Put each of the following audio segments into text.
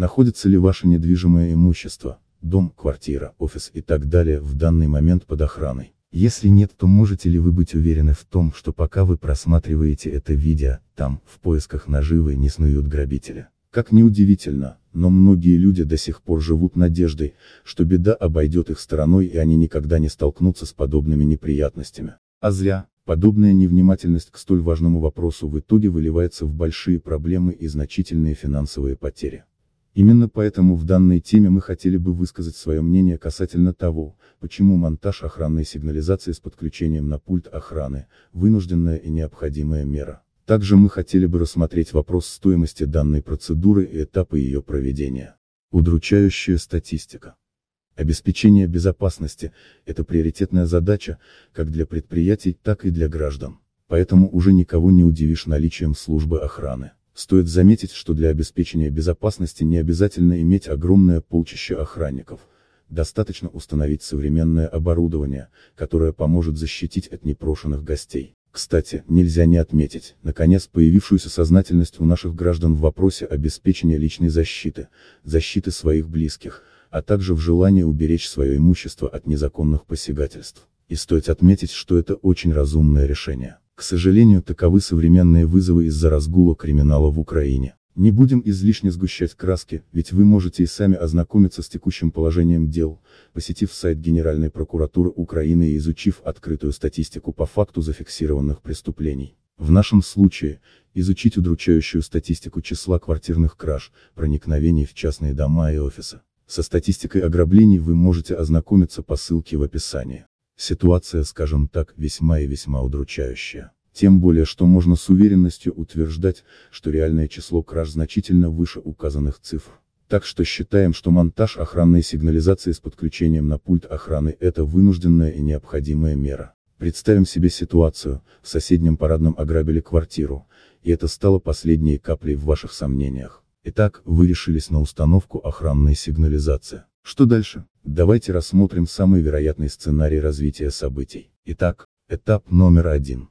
находится ли ваше недвижимое имущество, дом, квартира, офис и так далее в данный момент под охраной. Если нет, то можете ли вы быть уверены в том, что пока вы просматриваете это видео, там, в поисках наживы не снуют грабители. Как ни удивительно, но многие люди до сих пор живут надеждой, что беда обойдет их стороной и они никогда не столкнутся с подобными неприятностями. А зря, подобная невнимательность к столь важному вопросу в итоге выливается в большие проблемы и значительные финансовые потери. Именно поэтому в данной теме мы хотели бы высказать свое мнение касательно того, почему монтаж охранной сигнализации с подключением на пульт охраны, вынужденная и необходимая мера. Также мы хотели бы рассмотреть вопрос стоимости данной процедуры и этапы ее проведения. Удручающая статистика. Обеспечение безопасности – это приоритетная задача, как для предприятий, так и для граждан. Поэтому уже никого не удивишь наличием службы охраны. Стоит заметить, что для обеспечения безопасности не обязательно иметь огромное полчище охранников. Достаточно установить современное оборудование, которое поможет защитить от непрошенных гостей. Кстати, нельзя не отметить, наконец, появившуюся сознательность у наших граждан в вопросе обеспечения личной защиты, защиты своих близких, а также в желании уберечь свое имущество от незаконных посягательств. И стоит отметить, что это очень разумное решение. К сожалению, таковы современные вызовы из-за разгула криминала в Украине. Не будем излишне сгущать краски, ведь вы можете и сами ознакомиться с текущим положением дел, посетив сайт Генеральной прокуратуры Украины и изучив открытую статистику по факту зафиксированных преступлений. В нашем случае, изучить удручающую статистику числа квартирных краж, проникновений в частные дома и офисы. Со статистикой ограблений вы можете ознакомиться по ссылке в описании. Ситуация, скажем так, весьма и весьма удручающая. Тем более, что можно с уверенностью утверждать, что реальное число краж значительно выше указанных цифр. Так что считаем, что монтаж охранной сигнализации с подключением на пульт охраны – это вынужденная и необходимая мера. Представим себе ситуацию, в соседнем парадном ограбили квартиру, и это стало последней каплей в ваших сомнениях. Итак, вы решились на установку охранной сигнализации. Что дальше? Давайте рассмотрим самый вероятный сценарий развития событий. Итак, этап номер один.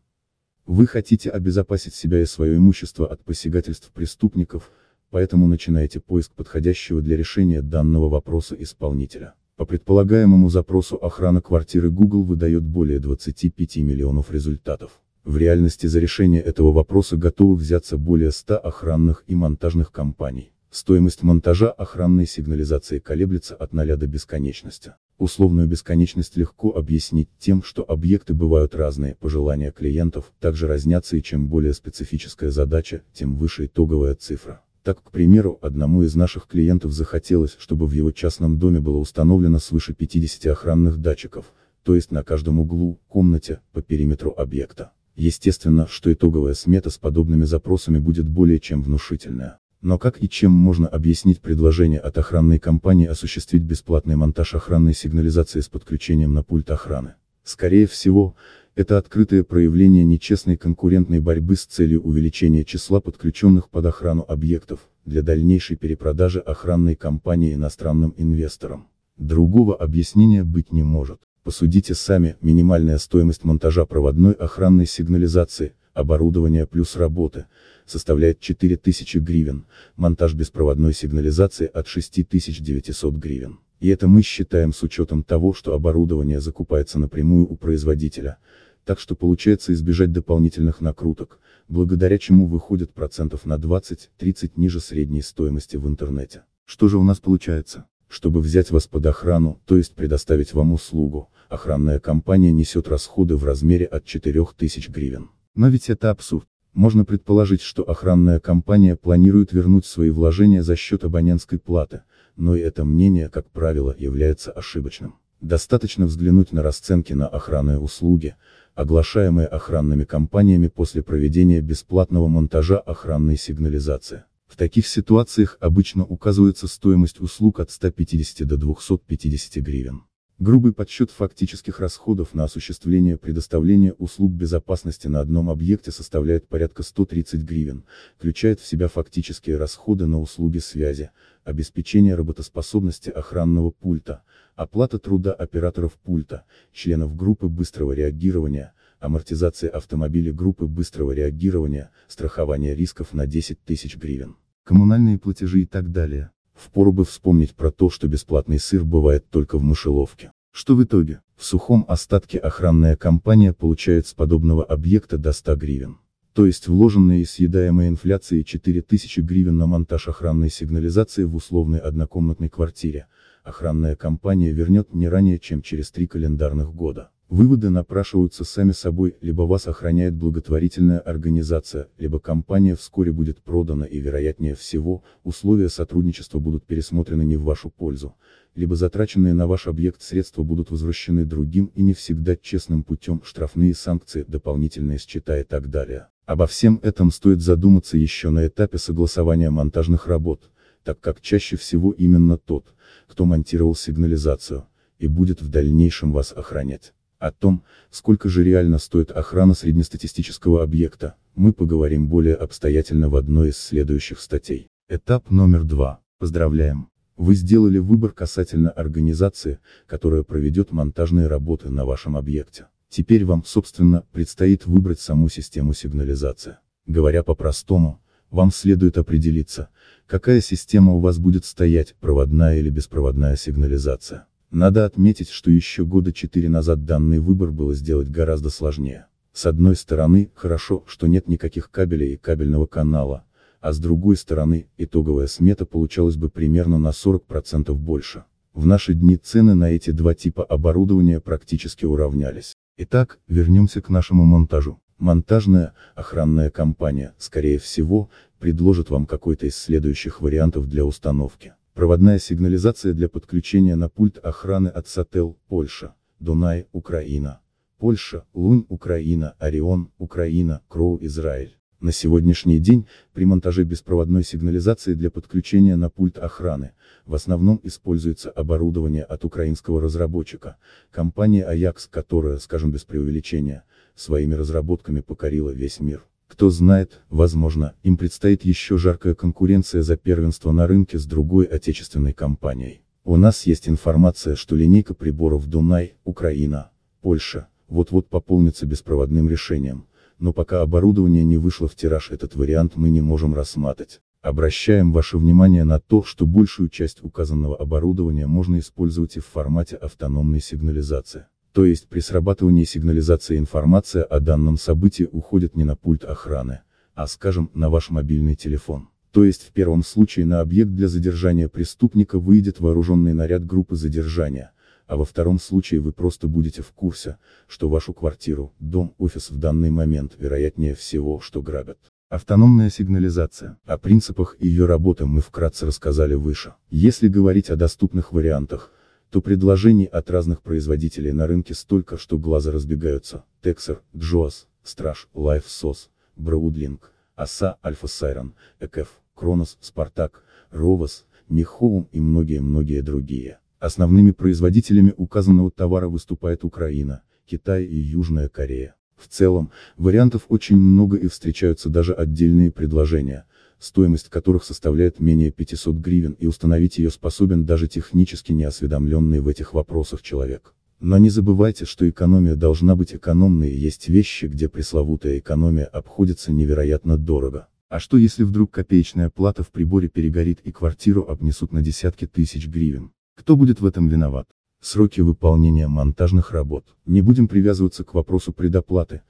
Вы хотите обезопасить себя и свое имущество от посягательств преступников, поэтому начинаете поиск подходящего для решения данного вопроса исполнителя. По предполагаемому запросу охрана квартиры Google выдает более 25 миллионов результатов. В реальности за решение этого вопроса готовы взяться более 100 охранных и монтажных компаний. Стоимость монтажа охранной сигнализации колеблется от 0 до бесконечности. Условную бесконечность легко объяснить тем, что объекты бывают разные, пожелания клиентов также разнятся и чем более специфическая задача, тем выше итоговая цифра. Так, к примеру, одному из наших клиентов захотелось, чтобы в его частном доме было установлено свыше 50 охранных датчиков, то есть на каждом углу, комнате, по периметру объекта. Естественно, что итоговая смета с подобными запросами будет более чем внушительная. Но как и чем можно объяснить предложение от охранной компании осуществить бесплатный монтаж охранной сигнализации с подключением на пульт охраны? Скорее всего, это открытое проявление нечестной конкурентной борьбы с целью увеличения числа подключенных под охрану объектов, для дальнейшей перепродажи охранной компании иностранным инвесторам. Другого объяснения быть не может. Посудите сами, минимальная стоимость монтажа проводной охранной сигнализации, оборудование плюс работы, составляет 4000 гривен, монтаж беспроводной сигнализации от 6900 гривен. И это мы считаем с учетом того, что оборудование закупается напрямую у производителя, так что получается избежать дополнительных накруток, благодаря чему выходит процентов на 20-30 ниже средней стоимости в интернете. Что же у нас получается? Чтобы взять вас под охрану, то есть предоставить вам услугу, охранная компания несет расходы в размере от 4000 гривен. Но ведь это абсурд. Можно предположить, что охранная компания планирует вернуть свои вложения за счет абонентской платы, но и это мнение, как правило, является ошибочным. Достаточно взглянуть на расценки на охранные услуги, оглашаемые охранными компаниями после проведения бесплатного монтажа охранной сигнализации. В таких ситуациях обычно указывается стоимость услуг от 150 до 250 гривен. Грубый подсчет фактических расходов на осуществление предоставления услуг безопасности на одном объекте составляет порядка 130 гривен, включает в себя фактические расходы на услуги связи, обеспечение работоспособности охранного пульта, оплата труда операторов пульта, членов группы быстрого реагирования, амортизация автомобиля группы быстрого реагирования, страхование рисков на 10 тысяч гривен, коммунальные платежи и так далее. Впору бы вспомнить про то, что бесплатный сыр бывает только в мышеловке. Что в итоге? В сухом остатке охранная компания получает с подобного объекта до 100 гривен. То есть вложенные и съедаемые инфляцией 4000 гривен на монтаж охранной сигнализации в условной однокомнатной квартире, охранная компания вернет не ранее чем через три календарных года. Выводы напрашиваются сами собой, либо вас охраняет благотворительная организация, либо компания вскоре будет продана и вероятнее всего, условия сотрудничества будут пересмотрены не в вашу пользу, либо затраченные на ваш объект средства будут возвращены другим и не всегда честным путем, штрафные санкции, дополнительные счета и так далее. Обо всем этом стоит задуматься еще на этапе согласования монтажных работ, так как чаще всего именно тот, кто монтировал сигнализацию, и будет в дальнейшем вас охранять. О том, сколько же реально стоит охрана среднестатистического объекта, мы поговорим более обстоятельно в одной из следующих статей. Этап номер два. Поздравляем! Вы сделали выбор касательно организации, которая проведет монтажные работы на вашем объекте. Теперь вам, собственно, предстоит выбрать саму систему сигнализации. Говоря по-простому, вам следует определиться, какая система у вас будет стоять, проводная или беспроводная сигнализация. Надо отметить, что еще года четыре назад данный выбор было сделать гораздо сложнее. С одной стороны, хорошо, что нет никаких кабелей и кабельного канала, а с другой стороны, итоговая смета получалась бы примерно на 40% больше. В наши дни цены на эти два типа оборудования практически уравнялись. Итак, вернемся к нашему монтажу. Монтажная, охранная компания, скорее всего, предложит вам какой-то из следующих вариантов для установки. Проводная сигнализация для подключения на пульт охраны от Сател, Польша, Дунай, Украина. Польша, Лунь, Украина, Орион, Украина, Кроу, Израиль. На сегодняшний день, при монтаже беспроводной сигнализации для подключения на пульт охраны, в основном используется оборудование от украинского разработчика, компания Ajax, которая, скажем без преувеличения, своими разработками покорила весь мир. Кто знает, возможно, им предстоит еще жаркая конкуренция за первенство на рынке с другой отечественной компанией. У нас есть информация, что линейка приборов Дунай, Украина, Польша, вот-вот пополнится беспроводным решением, но пока оборудование не вышло в тираж этот вариант мы не можем рассматривать. Обращаем ваше внимание на то, что большую часть указанного оборудования можно использовать и в формате автономной сигнализации. То есть при срабатывании сигнализации информация о данном событии уходит не на пульт охраны, а скажем, на ваш мобильный телефон. То есть в первом случае на объект для задержания преступника выйдет вооруженный наряд группы задержания, а во втором случае вы просто будете в курсе, что вашу квартиру, дом, офис в данный момент вероятнее всего, что грабят. Автономная сигнализация. О принципах ее работы мы вкратце рассказали выше. Если говорить о доступных вариантах, то предложений от разных производителей на рынке столько, что глаза разбегаются. Texer, Джоас, Страж, LifeSOS, Broadlink, Аса, Альфа Сайрон, Экеф, Кронос, Спартак, Ровос, Михоум и многие-многие другие. Основными производителями указанного товара выступает Украина, Китай и Южная Корея. В целом, вариантов очень много и встречаются даже отдельные предложения, стоимость которых составляет менее 500 гривен и установить ее способен даже технически неосведомленный в этих вопросах человек. Но не забывайте, что экономия должна быть экономной и есть вещи, где пресловутая экономия обходится невероятно дорого. А что если вдруг копеечная плата в приборе перегорит и квартиру обнесут на десятки тысяч гривен? Кто будет в этом виноват? Сроки выполнения монтажных работ. Не будем привязываться к вопросу предоплаты,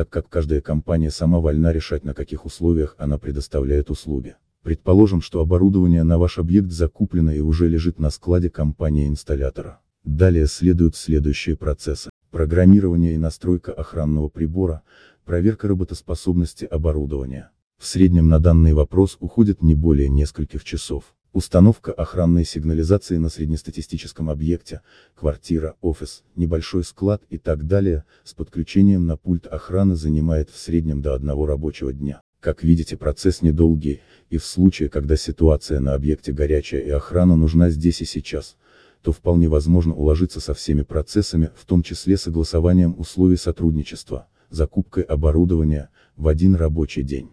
так как каждая компания сама вольна решать на каких условиях она предоставляет услуги. Предположим, что оборудование на ваш объект закуплено и уже лежит на складе компании-инсталлятора. Далее следуют следующие процессы. Программирование и настройка охранного прибора, проверка работоспособности оборудования. В среднем на данный вопрос уходит не более нескольких часов. Установка охранной сигнализации на среднестатистическом объекте, квартира, офис, небольшой склад и так далее, с подключением на пульт охраны занимает в среднем до одного рабочего дня. Как видите процесс недолгий, и в случае, когда ситуация на объекте горячая и охрана нужна здесь и сейчас, то вполне возможно уложиться со всеми процессами, в том числе согласованием условий сотрудничества, закупкой оборудования, в один рабочий день.